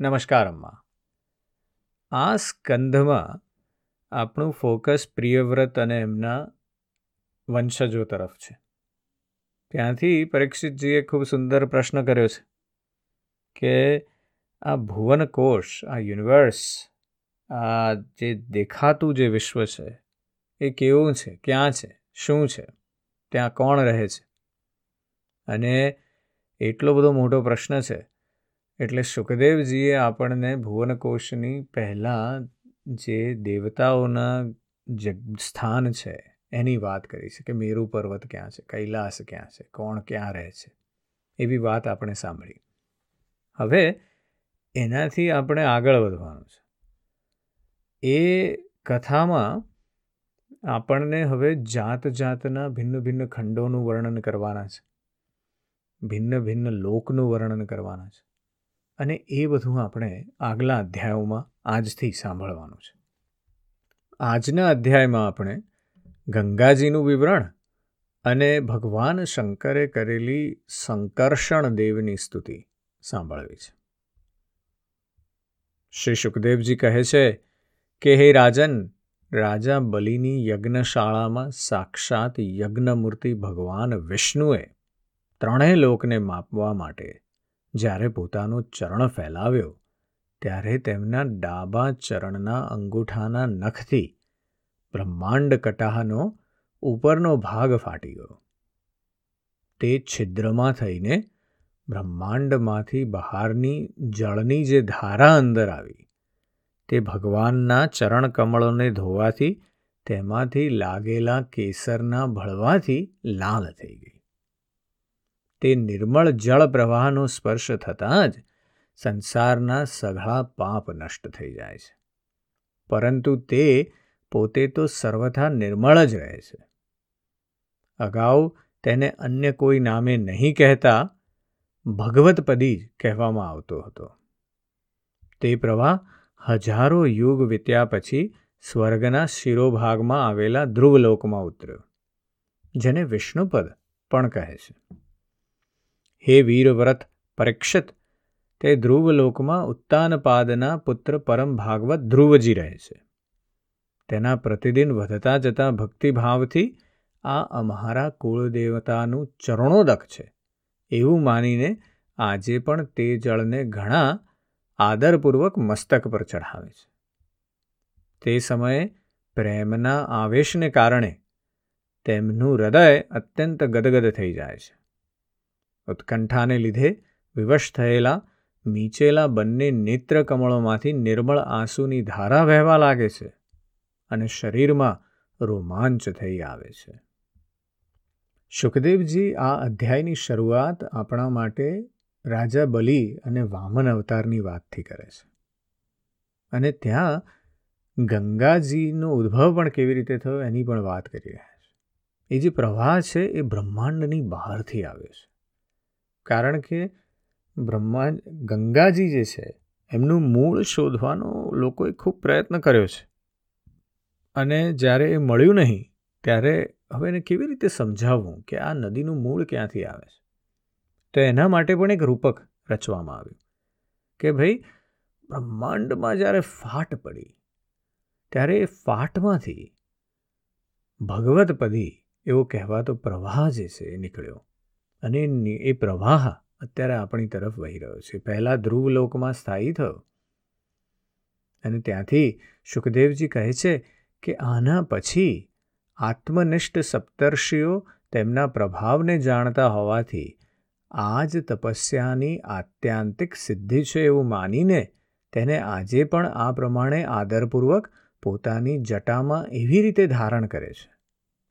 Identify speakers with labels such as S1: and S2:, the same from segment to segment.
S1: નમસ્કાર, અમ્મા. આ સ્કંધમાં આપણું ફોકસ પ્રિયવ્રત અને એમના વંશજો તરફ છે. ત્યાંથી પરીક્ષિતજીએ ખૂબ સુંદર પ્રશ્ન કર્યો છે કે આ ભુવન કોષ આ યુનિવર્સ, આ જે દેખાતું જે વિશ્વ છે, એ કેવું છે, ક્યાં છે, શું છે, ત્યાં કોણ રહે છે? અને એટલો બધો મોટો પ્રશ્ન છે એટલે સુખદેવજીએ આપણને ભુવનકોશની પહેલાં જે દેવતાઓના જગ, સ્થાન છે, એની વાત કરી છે કે મેરુ પર્વત ક્યાં છે, કૈલાસ ક્યાં છે, કોણ ક્યાં રહે છે, એવી વાત આપણે સાંભળી. હવે એનાથી આપણે આગળ વધવાનું છે. એ કથામાં આપણને હવે જાત જાતના ભિન્ન ભિન્ન ખંડોનું વર્ણન કરવાના છે. ભિન્ન ભિન્ન લોકનું વર્ણન કરવાના છે. અને એ બધું આપણે આગલા અધ્યાયોમાં આજથી સાંભળવાનું છે. આજના અધ્યાયમાં આપણે ગંગાજીનું વિવરણ અને ભગવાન શંકરે કરેલી સંકર્ષણ દેવની સ્તુતિ સાંભળવી છે. શ્રી સુખદેવજી કહે છે કે, હે રાજન, રાજા બલિની યજ્ઞશાળામાં સાક્ષાત યજ્ઞમૂર્તિ ભગવાન વિષ્ણુએ ત્રણેય લોકને માપવા માટે જ્યારે પોતાનો ચરણ ફેલાવ્યો, ત્યારે તેમના ડાબા ચરણના અંગૂઠાના નખથી બ્રહ્માંડ કટાહનો ઉપરનો ભાગ ફાટી ગયો. તે છિદ્રમાં થઈને બ્રહ્માંડમાંથી બહારની જળની જે ધારા અંદર આવી, તે ભગવાનના ચરણ કમળોને ધોવાથી તેમાંથી લાગેલા કેસરના ભળવાથી લાલ થઈ ગઈ. તે નિર્મળ જળ પ્રવાહનો સ્પર્શ થતાં જ સંસારના સઘળા પાપ નષ્ટ થઈ જાય છે. પરંતુ તે પોતે તો સર્વથા નિર્મળ જ રહે છે. અગાઉ તેને અન્ય કોઈ નામે નહીં કહેતા ભગવતપદી જ કહેવામાં આવતો હતો. તે પ્રવાહ હજારો યુગ વીત્યા પછી સ્વર્ગના શિરોભાગમાં આવેલા ધ્રુવલોકમાં ઉતર્યો, જેને વિષ્ણુપદ પણ કહે છે. હે વીરવ્રત, પરીક્ષિત. તે ધ્રુવલોકમાં ઉત્તાનપાદના પુત્ર પરમ ભાગવત ધ્રુવજી રહે છે. તેના પ્રતિદિન વધતા જતા ભક્તિભાવથી આ અમારા કુળદેવતાનું ચરણોદક છે. એવું માનીને આજે પણ તે જળને ઘણા આદરપૂર્વક મસ્તક પર ચઢાવે છે. તે સમયે પ્રેમના આવેશને કારણે તેમનું હૃદય અત્યંત ગદગદ થઈ જાય છે. ઉત્કંઠાને લીધે વિવશ થયેલા, મીચેલા બંને નેત્ર કમળોમાંથી નિર્મળ આંસુની ધારા વહેવા લાગે છે અને શરીરમાં રોમાંચ થઈ આવે છે. સુખદેવજી આ અધ્યાયની શરૂઆત આપણા માટે રાજા બલિ અને વામન અવતારની વાતથી કરે છે. અને ત્યાં ગંગાજીનો ઉદ્ભવ પણ કેવી રીતે થયો એની પણ વાત કરી રહ્યા છે. એ જે પ્રવાહ છે એ બ્રહ્માંડની બહારથી આવ્યો છે. કારણ કે બ્રહ્માંડ ગંગાજી જે છે, એમનું મૂળ શોધવાનો લોકોએ ખૂબ પ્રયત્ન કર્યો છે. અને જ્યારે એ મળ્યું નહીં, ત્યારે હવે એને કેવી રીતે સમજાવવું કે આ નદીનું મૂળ ક્યાંથી આવે છે? તો એના માટે પણ એક રૂપક રચવામાં આવ્યું કે ભાઈ, બ્રહ્માંડમાં જ્યારે ફાટ પડી, ત્યારે એ ફાટમાંથી ભગવતપદી, એવો કહેવાતો પ્રવાહ જે છે એ નીકળ્યો. અને એ પ્રવાહ અત્યારે આપણી તરફ વહી રહ્યો છે. પહેલાં ધ્રુવલોકમાં સ્થાયી થયો. અને ત્યાંથી સુખદેવજી કહે છે કે આના પછી આત્મનિષ્ઠ સપ્તર્ષિઓ તેમના પ્રભાવને જાણતા હોવાથી આ જ તપસ્યાની આત્યાંતિક સિદ્ધિ છે એવું માનીને તેને આજે પણ આ પ્રમાણે આદરપૂર્વક પોતાની જટામાં એવી રીતે ધારણ કરે છે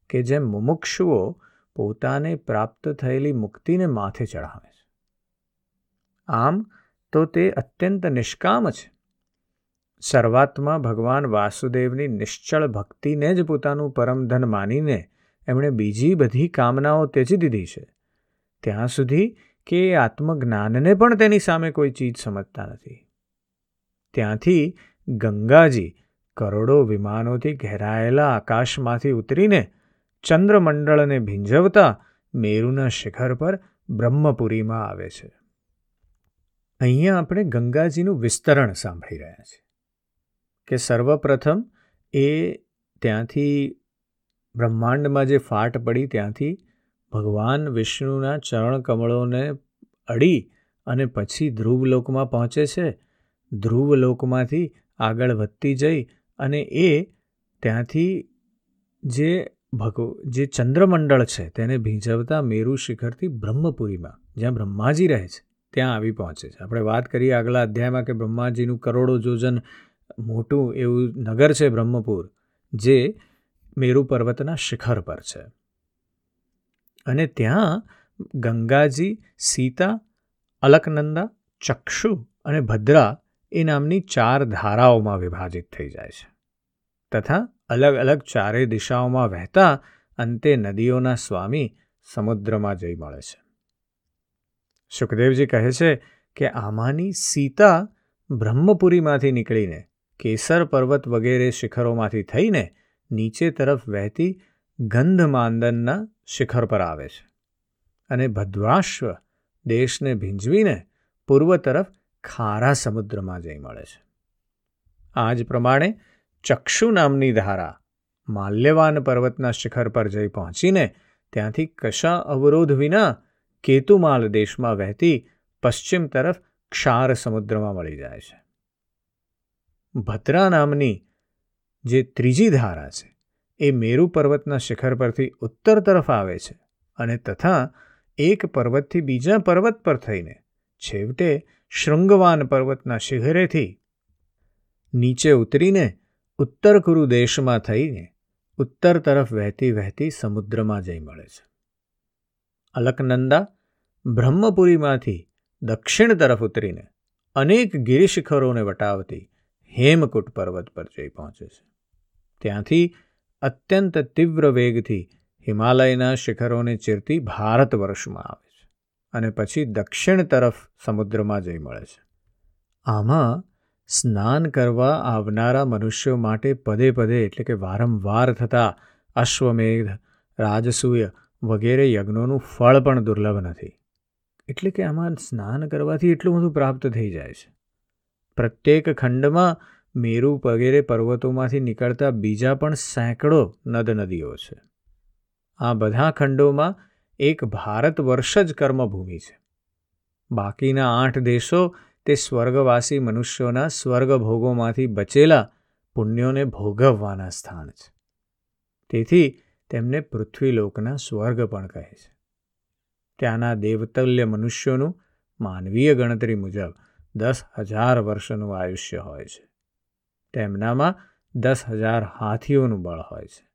S1: કે જેમ મુમુક્ષુઓ પોતાને પ્રાપ્ત થયેલી મુક્તિને માથે ચઢાવે છે. આમ તો તે અત્યંત નિષ્કામ છે. શરૂઆતમાં ભગવાન વાસુદેવની નિશ્ચળ ભક્તિને જ પોતાનું પરમધન માનીને એમણે બીજી બધી કામનાઓ ત્યજી દીધી છે. ત્યાં સુધી કે એ આત્મજ્ઞાનને પણ તેની સામે કોઈ ચીજ સમજતા નથી. ત્યાંથી ગંગાજી કરોડો વિમાનોથી ઘેરાયેલા આકાશમાંથી ઉતરીને ચંદ્રમંડળને ભીંજવતા મેરુના શિખર પર બ્રહ્મપુરીમાં આવે છે. અહીંયા આપણે ગંગાજીનું વિસ્તરણ સાંભળી રહ્યા છીએ કે સર્વપ્રથમ એ ત્યાંથી બ્રહ્માંડમાં જે ફાટ પડી ત્યાંથી ભગવાન વિષ્ણુના ચરણ કમળોને અડી અને પછી ધ્રુવલોકમાં પહોંચે છે. ધ્રુવલોકમાંથી આગળ વધતી જઈ અને એ ત્યાંથી જે ભગવ જે ચંદ્રમંડળ છે, તેને ભીંજવતા મેરુ શિખરથી બ્રહ્મપુરીમાં, જ્યાં બ્રહ્માજી રહે છે, ત્યાં આવી પહોંચે છે. આપણે વાત કરીએ આગલા અધ્યાયમાં કે બ્રહ્માજીનું કરોડો જોજન મોટું એવું નગર છે બ્રહ્મપુર, જે મેરુ પર્વતના શિખર પર છે. અને ત્યાં ગંગાજી, સીતા, અલકનંદા, ચક્ષુ અને ભદ્રા એ નામની ચાર ધારાઓમાં વિભાજિત થઈ જાય છે. તથા અલગ અલગ ચારે દિશાઓમાં વહેતા અંતે નદીઓના સ્વામી સમુદ્રમાં જઈ મળે છે. સુખદેવજી કહે છે કે આમાંની સીતા બ્રહ્મપુરીમાંથી નીકળીને, કેસર પર્વત વગેરે શિખરોમાંથી થઈને નીચે તરફ વહેતી ગંધમાંદનના શિખર પર આવે છે અને ભદ્રાશ્વ દેશને ભીંજવીને પૂર્વ તરફ ખારા સમુદ્રમાં જઈ મળે છે. આ જ પ્રમાણે ચક્ષુ નામની ધારા માલ્યવાન પર્વતના શિખર પર જઈ પહોંચીને ત્યાંથી કશા અવરોધ વિના કેતુમાલ દેશમાં વહેતી પશ્ચિમ તરફ ક્ષાર સમુદ્રમાં મળી જાય છે. ભદ્રા નામની જે ત્રીજી ધારા છે, એ મેરુ પર્વતના શિખર પરથી ઉત્તર તરફ આવે છે અને તથા એક પર્વતથી બીજા પર્વત પર થઈને છેવટે શૃંગવાન પર્વતના શિખરેથી નીચે ઉતરીને ઉત્તર કુરુ દેશમાં થઈને ઉત્તર તરફ વહેતી વહેતી સમુદ્રમાં જઈ મળે છે. અલકનંદા બ્રહ્મપુરીમાંથી દક્ષિણ તરફ ઉતરીને અનેક ગિરિશિખરોને વટાવતી હેમકૂટ પર્વત પર જઈ પહોંચે છે. ત્યાંથી અત્યંત તીવ્ર વેગથી હિમાલયના શિખરોને ચીરતી ભારત વર્ષમાં આવે છે અને પછી દક્ષિણ તરફ સમુદ્રમાં જઈ મળે છે. આમાં સ્નાન કરવા આવનારા મનુષ્યો માટે પદે પદે એટલે કે વારંવાર થતા અશ્વમેધ રાજસૂય વગેરે યજ્ઞોનું ફળ પણ દુર્લભ નથી. એટલે કે આમાં સ્નાન કરવાથી એટલું બધું પ્રાપ્ત થઈ જાય છે. પ્રત્યેક ખંડમાં મેરુ વગેરે પર્વતોમાંથી નીકળતા બીજા પણ સેંકડો નદ નદીઓ છે. આ બધા ખંડોમાં એક ભારત વર્ષ જ કર્મભૂમિ છે. બાકીના આઠ દેશો તે સ્વર્ગવાસી મનુષ્યોના સ્વર્ગભોગોમાંથી બચેલા પુણ્યોને ભોગવવાના સ્થાન છે. તેથી તેમને પૃથ્વીલોકના સ્વર્ગ પણ કહે છે. ત્યાંના દેવતલ્ય મનુષ્યોનું માનવીય ગણતરી મુજબ દસ હજાર વર્ષનું આયુષ્ય હોય છે. તેમનામાં દસ હજાર હાથીઓનું બળ હોય છે.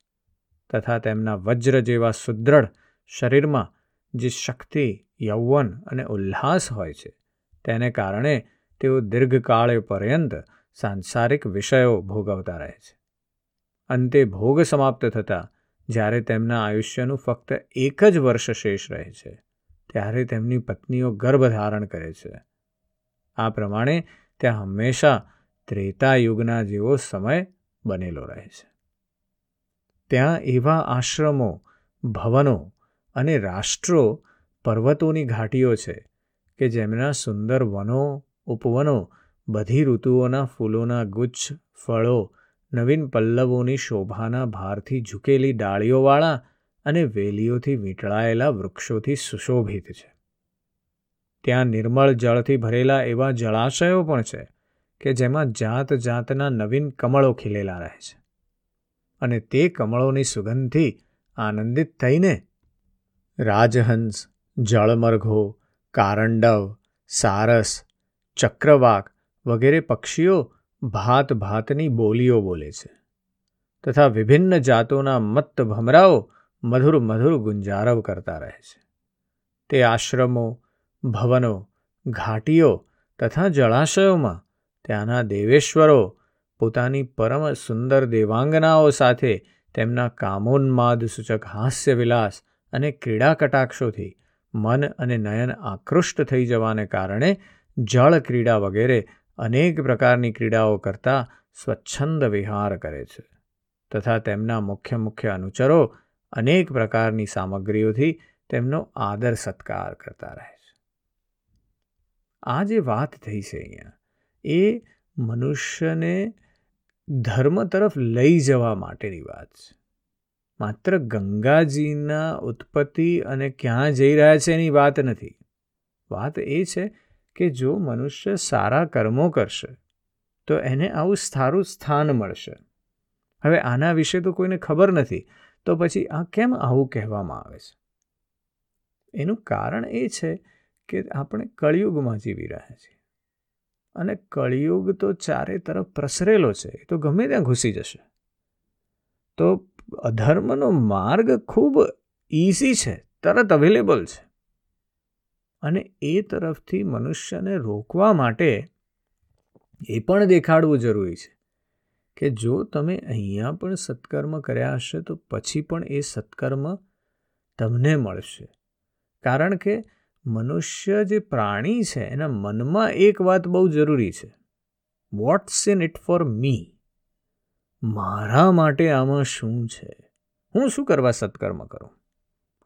S1: તથા તેમના વજ્ર જેવા સુદૃઢ શરીરમાં જે શક્તિ, યૌવન અને ઉલ્લાસ હોય છે તેને કારણે તેઓ દીર્ઘકાળ પર્યંત સાંસારિક વિષયો ભોગવતા રહે છે. અંતે ભોગ સમાપ્ત થતાં જ્યારે તેમના આયુષ્યનું ફક્ત એક જ વર્ષ શેષ રહે છે, ત્યારે તેમની પત્નીઓ ગર્ભ ધારણ કરે છે. આ પ્રમાણે ત્યાં હંમેશા ત્રેતા યુગના જેવો સમય બનેલો રહે છે. ત્યાં એવા આશ્રમો, ભવનો અને રાષ્ટ્રો, પર્વતોની ઘાટીઓ છે કે જેમના સુંદર વનો, ઉપવનો, બધી ઋતુઓના ફૂલોના ગુચ્છ, ફળો, નવીન પલ્લવોની શોભાના ભારથી ઝૂકેલી ડાળીઓવાળા અને વેલીઓથી વીંટળાયેલા વૃક્ષોથી સુશોભિત છે. ત્યાં નિર્મળ જળથી ભરેલા એવા જળાશયો પણ છે કે જેમાં જાત જાતના નવીન કમળો ખીલેલા રહે છે અને તે કમળોની સુગંધથી આનંદિત થઈને રાજહંસ જળમરઘો કારંડવ, સારસ, ચક્રવાક વગેરે પક્ષીઓ ભાત ભાતની બોલીઓ બોલે છે તથા વિભિન્ન જાતોના મત્ત ભમરાઓ મધુર મધુર ગુંજારવ કરતા રહે છે. તે આશ્રમો, ભવનો, ઘાટીઓ તથા જળાશયોમાં ત્યાંના દેવેશ્વરો પોતાની પરમ સુંદર દેવાંગનાઓ સાથે તેમના કામોન્માદ સૂચક હાસ્યવિલાસ અને ક્રીડા કટાક્ષોથી મન અને નયન આકૃષ્ટ થઈ જવાને કારણે જળ ક્રીડા વગેરે અનેક પ્રકારની ક્રીડાઓ કરતા સ્વચ્છંદ વિહાર કરે છે. તથા તેમના મુખ્ય મુખ્ય અનુચરો અનેક પ્રકારની સામગ્રીઓથી તેમનો આદર સત્કાર કરતા રહે છે. આ જે વાત થઈ છે અહીંયા, એ મનુષ્યને ધર્મ તરફ લઈ જવા માટેની વાત છે. માત્ર ગંગાજીના ઉત્પત્તિ અને ક્યાં જઈ રહ્યા છે એની વાત નથી. વાત એ છે કે જો મનુષ્ય સારા કર્મો કરશે, તો એને આવું સારું સ્થાન મળશે. હવે આના વિશે તો કોઈને ખબર નથી, તો પછી આ કેમ આવું કહેવામાં આવે છે? એનું કારણ એ છે કે આપણે કળિયુગમાં જીવી રહ્યા છીએ. અને કળિયુગ તો ચારે તરફ પ્રસરેલો છે, એ તો ગમે ત્યાં ઘૂસી જશે. તો અધર્મનો માર્ગ ખૂબ ઇઝી છે, તરત અવેલેબલ છે. અને એ તરફથી મનુષ્યને રોકવા માટે એ પણ દેખાડવું જરૂરી છે કે જો તમે અહીંયા પણ સત્કર્મ કર્યા હશે તો પછી પણ એ સત્કર્મ તમને મળશે. કારણ કે મનુષ્ય જે પ્રાણી છે એના મનમાં એક વાત બહુ જરૂરી છે. What's in it for me મારા માટે આમાં શું છે? હું શું કરવા સત્કર્મ કરું?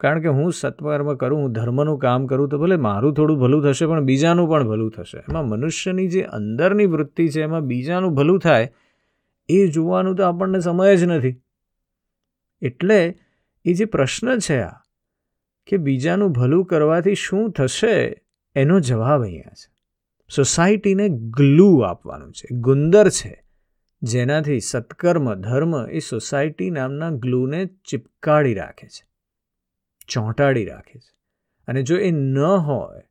S1: કારણ કે હું સત્કર્મ કરું, હું ધર્મનું કામ કરું, તો ભલે મારું થોડું ભલું થશે, પણ બીજાનું પણ ભલું થશે. એમાં મનુષ્યની જે અંદરની વૃત્તિ છે, એમાં બીજાનું ભલું થાય, એ જોવાનું તો આપણને સમય જ નથી. એટલે એ જે પ્રશ્ન છે આ, કે બીજાનું ભલું કરવાથી શું થશે, એનો જવાબ અહીંયા છે. સોસાયટીને ગ્લુ આપવાનું છે, ગુંદર છે. જેનાથી સત્કર્મ, ધર્મ એ સોસાયટી નામના ગ્લુને ચિપકાડી રાખે છે, ચોંટાડી રાખે છે. અને જો એ ન હોય,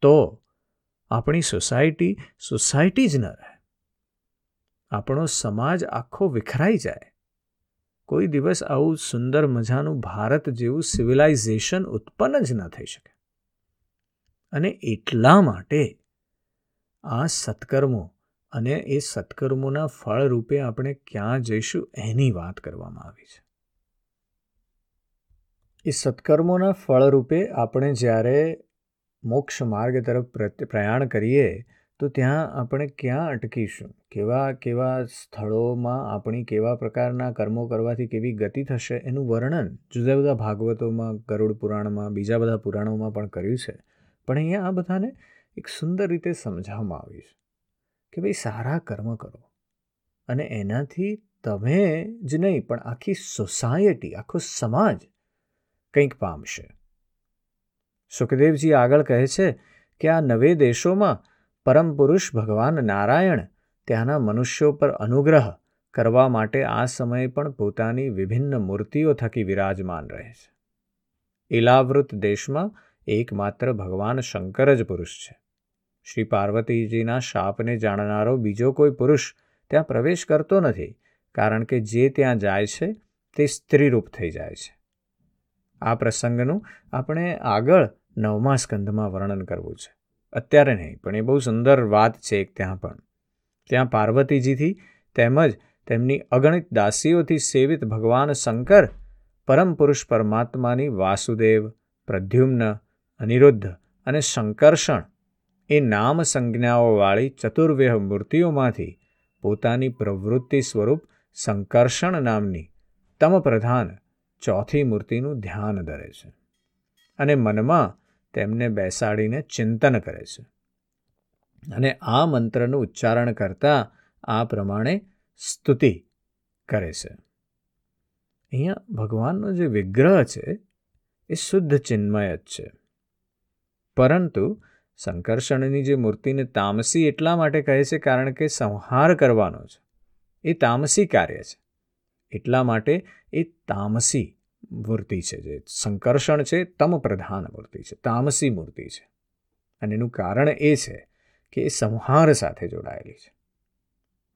S1: તો આપણી સોસાયટી સોસાયટી જ ન રહે. આપણો સમાજ આખો વિખરાઈ જાય. કોઈ દિવસ આવું સુંદર મજાનું ભારત જેવું સિવિલાઇઝેશન ઉત્પન્ન જ ન થઈ શકે. અને એટલા માટે આ સત્કર્મો અને એ સત્કર્મોના ફળ રૂપે આપણે ક્યાં જઈશું એની વાત કરવામાં આવી છે. એ સત્કર્મોના ફળ રૂપે આપણે જ્યારે મોક્ષ માર્ગ તરફ પ્રયાણ કરીએ, તો ત્યાં આપણે ક્યાં અટકીશું? કેવા કેવા સ્થળોમાં આપણી કેવા પ્રકારના કર્મો કરવાથી કેવી ગતિ થશે એનું વર્ણન જુદા જુદા ભાગવતોમાં, ગરુડ પુરાણમાં, બીજા બધા પુરાણોમાં પણ કર્યું છે. પણ અહીંયા આ બધાને એક સુંદર રીતે સમજાવવામાં આવ્યું છે. કે ભાઈ સારા કર્મ કરો. અને એનાથી તમે જ નહીં, પણ આખી સોસાયટી, આખો સમાજ કંઈક પામશે. સુખદેવજી આગળ કહે છે કે આ નવે દેશોમાં પરમ પુરુષ ભગવાન નારાયણ ત્યાંના મનુષ્યો પર અનુગ્રહ કરવા માટે આ સમયે પણ પોતાની વિભિન્ન મૂર્તિઓ થકી વિરાજમાન રહે છે. ઇલાવૃત દેશમાં એકમાત્ર ભગવાન શંકર જ પુરુષ છે. શ્રી પાર્વતીજીના શાપને જાણનારો બીજો કોઈ પુરુષ ત્યાં પ્રવેશ કરતો નથી, કારણ કે જે ત્યાં જાય છે, તે સ્ત્રીરૂપ થઈ જાય છે. આ પ્રસંગનું આપણે આગળ નવમા સ્કંધમાં વર્ણન કરવું છે. અત્યારે નહીં, પણ એ બહુ સુંદર વાત છે એક ત્યાં પણ. ત્યાં પાર્વતીજીથી તેમજ તેમની અગણિત દાસીઓથી સેવિત ભગવાન શંકર, પરમ પુરુષ પરમાત્માની વાસુદેવ, પ્રદ્યુમ્ન, અનિરુદ્ધ અને શંકર્ષણ એ નામ સંજ્ઞાઓવાળી ચતુર્વેહ મૂર્તિઓમાંથી પોતાની પ્રવૃત્તિ સ્વરૂપ સંકર્ષણ નામની તમપ્રધાન ચોથી મૂર્તિનું ધ્યાન ધરે છે અને મનમાં તેમને બેસાડીને ચિંતન કરે છે. અને આ મંત્રનું ઉચ્ચારણ કરતા આ પ્રમાણે સ્તુતિ કરે છે. અહીંયા ભગવાનનો જે વિગ્રહ છે એ શુદ્ધ ચિન્મય જ છે. પરંતુ સંકર્ષણની જે મૂર્તિને તામસી એટલા માટે કહે છે કારણ કે સંહાર કરવાનો છે. એ તામસી કાર્ય છે. એટલા માટે એ તામસી મૂર્તિ છે જે સંકર્ષણ છે, તમ પ્રધાન મૂર્તિ છે, તામસી મૂર્તિ છે. અને એનું કારણ એ છે કે એ સંહાર સાથે જોડાયેલી છે.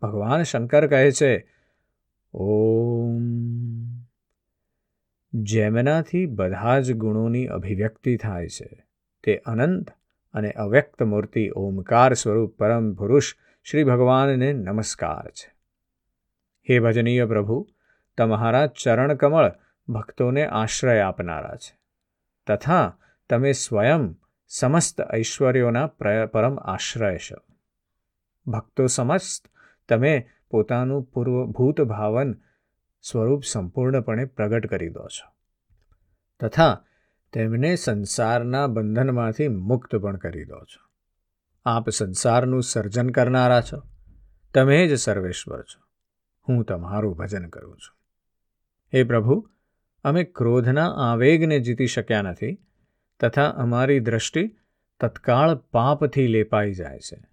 S1: ભગવાન શંકર કહે છે, ઓમ. જેમનાથી બધા જ ગુણોની અભિવ્યક્તિ થાય છે, તે અનંત અને અવ્યક્ત મૂર્તિ ઓમકાર સ્વરૂપ પરમ પુરુષ શ્રી ભગવાનને નમસ્કાર છે. હે ભજનીય પ્રભુ, તમારા ચરણકમળ ભક્તોને આશ્રય આપનારા છે. તથા તમે સ્વયં સમસ્ત ઐશ્વર્યોના પરમ આશ્રય છો. ભક્તો સમસ્ત તમે પોતાનું પૂર્વ ભૂત ભાવન સ્વરૂપ સંપૂર્ણપણે પ્રગટ કરી દો છો. તથા તેમને સંસારના બંધનમાંથી મુક્ત પણ કરી દો છો. આપ સંસારનું સર્જન કરનારા છો. તમે જ સર્વેશ્વર છો. હું તમારું ભજન કરું છું. હે પ્રભુ, અમે ક્રોધના આવેગને જીતી શક્યા નથી, તથા અમારી દૃષ્ટિ તત્કાળ પાપથી લેપાઈ જાય છે.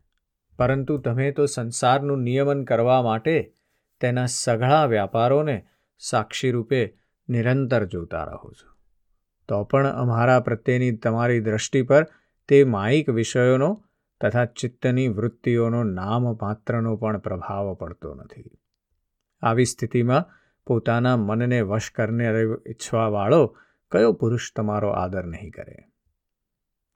S1: પરંતુ તમે તો સંસારનું નિયમન કરવા માટે તેના સઘળા વ્યાપારોને સાક્ષી રૂપે નિરંતર જોતા રહો છો. તો પણ અમારા પ્રત્યેની તમારી દૃષ્ટિ પર તે માયિક વિષયોનો તથા ચિત્તની વૃત્તિઓનો નામ માત્રનો પણ પ્રભાવ પડતો નથી. આવી સ્થિતિમાં પોતાના મનને વશ કરને ઈચ્છવાવાળો કયો પુરુષ તમારો આદર નહીં કરે?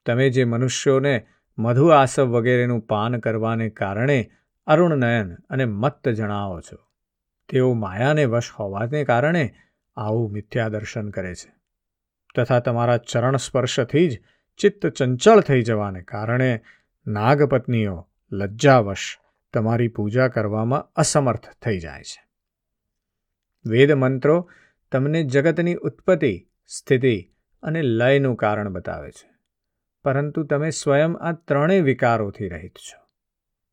S1: તમે જે મનુષ્યોને મધુ આસવ વગેરેનું પાન કરવાને કારણે અરુણનયન અને મત્ત જણાવો છો, તેઓ માયાને વશ હોવાને કારણે આવું મિથ્યા દર્શન કરે છે. તથા તમારા ચરણ સ્પર્શથી જ ચિત્ત ચંચળ થઈ જવાને કારણે નાગપત્નીઓ લજ્જાવશ. તમારી પૂજા કરવામાં અસમર્થ થઈ જાય છે. વેદ મંત્રો તમને જગતની ઉત્પત્તિ, સ્થિતિ અને લયનું કારણ બતાવે છે. પરંતુ તમે સ્વયં આ ત્રણેય વિકારોથી રહિત છો.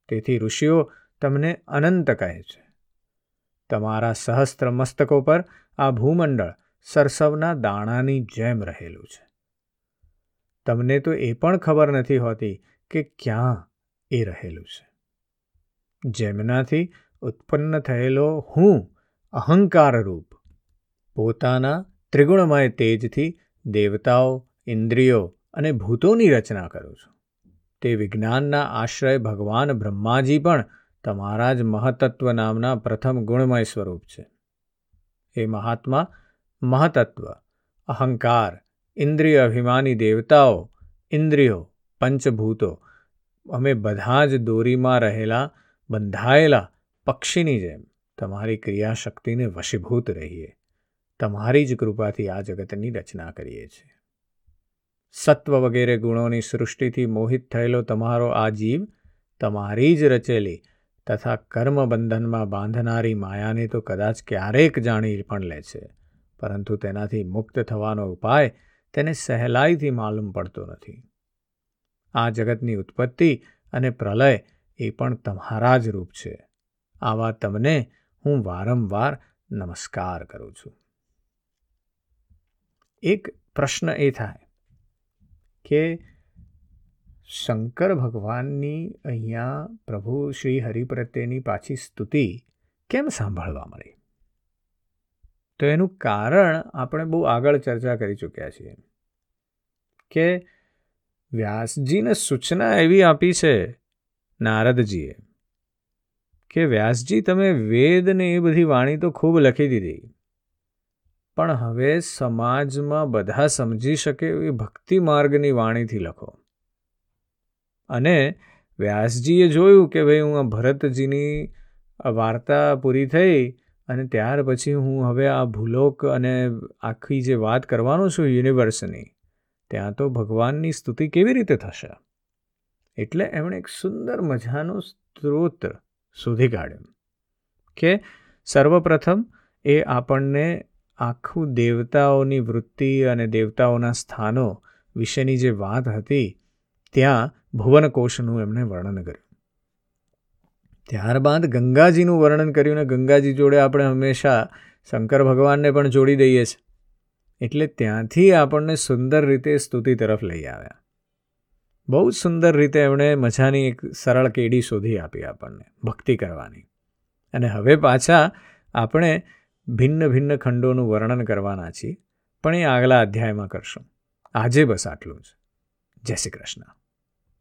S1: તેથી ઋષિઓ તમને અનંત કહે છે. તમારા સહસ્ત્ર મસ્તકો પર આ ભૂમંડળ સરસવના દાણાની જેમ રહેલું છે. તમને તો એ પણ ખબર નથી હોતી કે ક્યાં એ રહેલું છે. જેમનાથી ઉત્પન્ન થયેલો હું અહંકાર રૂપ પોતાના ત્રિગુણમય તેજથી દેવતાઓ, ઇન્દ્રિયો અને ભૂતોની રચના કરું છું. તે વિજ્ઞાનના આશ્રય ભગવાન બ્રહ્માજી પણ તમારા જ મહતત્વ નામના પ્રથમ ગુણમય સ્વરૂપ છે. એ મહાત્મા મહતત્વ, અહંકાર, ઇન્દ્રિય અભિમાની દેવતાઓ, ઇન્દ્રિયો, પંચભૂતો. અમે બધા જ દોરીમાં રહેલા, બંધાયેલા પક્ષીની જેમ તમારી ક્રિયાશક્તિને વશીભૂત રહીએ. તમારી જ કૃપાથી આ જગતની રચના કરીએ છીએ. સત્વ વગેરે ગુણોની સૃષ્ટિથી મોહિત થયેલો તમારો આ જીવ તમારી જ રચેલી તથા કર્મબંધનમાં બાંધનારી માયાને તો કદાચ ક્યારેક જાણી પણ લે છે. પરંતુ તેનાથી મુક્ત થવાનો ઉપાય તેને સહેલાઈથી માલુમ પડતો નથી. આ જગતની ઉત્પત્તિ અને પ્રલય એ પણ તમારા જ રૂપ છે. આવા તમને હું વારંવાર નમસ્કાર કરું છું. એક પ્રશ્ન એ થાય કે શંકર ભગવાનની અહીંયા પ્રભુ શ્રી હરિ પ્રત્યેની પાછી સ્તુતિ કેમ સાંભળવા મળી? તો એનું કારણ આપણે બહુ આગળ ચર્ચા કરી ચૂક્યા છીએ કે વ્યાસજીને સૂચના એવી આપી છે નારદજીએ કે વ્યાસજી, તમે વેદ ને એ બધી વાણી તો ખૂબ લખી દીધી, પણ હવે સમાજમાં બધા સમજી શકે એવી ભક્તિ માર્ગની વાણીથી લખો. અને વ્યાસજીએ જોયું કે ભાઈ, હું આ ભરતજીની વાર્તા પૂરી થઈ અને ત્યાર પછી હું હવે આ ભૂલોક અને આખી જે વાત કરવાનો છું યુનિવર્સની, ત્યાં તો ભગવાનની સ્તુતિ કેવી રીતે થશે? એટલે એમણે એક સુંદર મજાનો સ્ત્રોત શોધી કાઢ્યો કે સર્વપ્રથમ એ આપણને આખું દેવતાઓની વૃત્તિ અને દેવતાઓના સ્થાનો વિશેની જે વાત હતી, ત્યાં ભુવનકોશનું એમણે વર્ણન કર્યું. ત્યારબાદ ગંગાજીનું વર્ણન કર્યું ને ગંગાજી જોડે આપણે હંમેશા શંકર ભગવાનને પણ જોડી દઈએ છીએ એટલે ત્યાંથી આપણને સુંદર રીતે સ્તુતિ તરફ લઈ આવ્યા. બહુ જ સુંદર રીતે એમણે મજાની એક સરળ કેડી શોધી આપી આપણને, ભક્તિ કરવાની. અને હવે પાછા આપણે ભિન્ન ભિન્ન ખંડોનું વર્ણન કરવાના છીએ, પણ એ આગલા અધ્યાયમાં કરશું. આજે બસ આટલું જ. જય શ્રી કૃષ્ણ.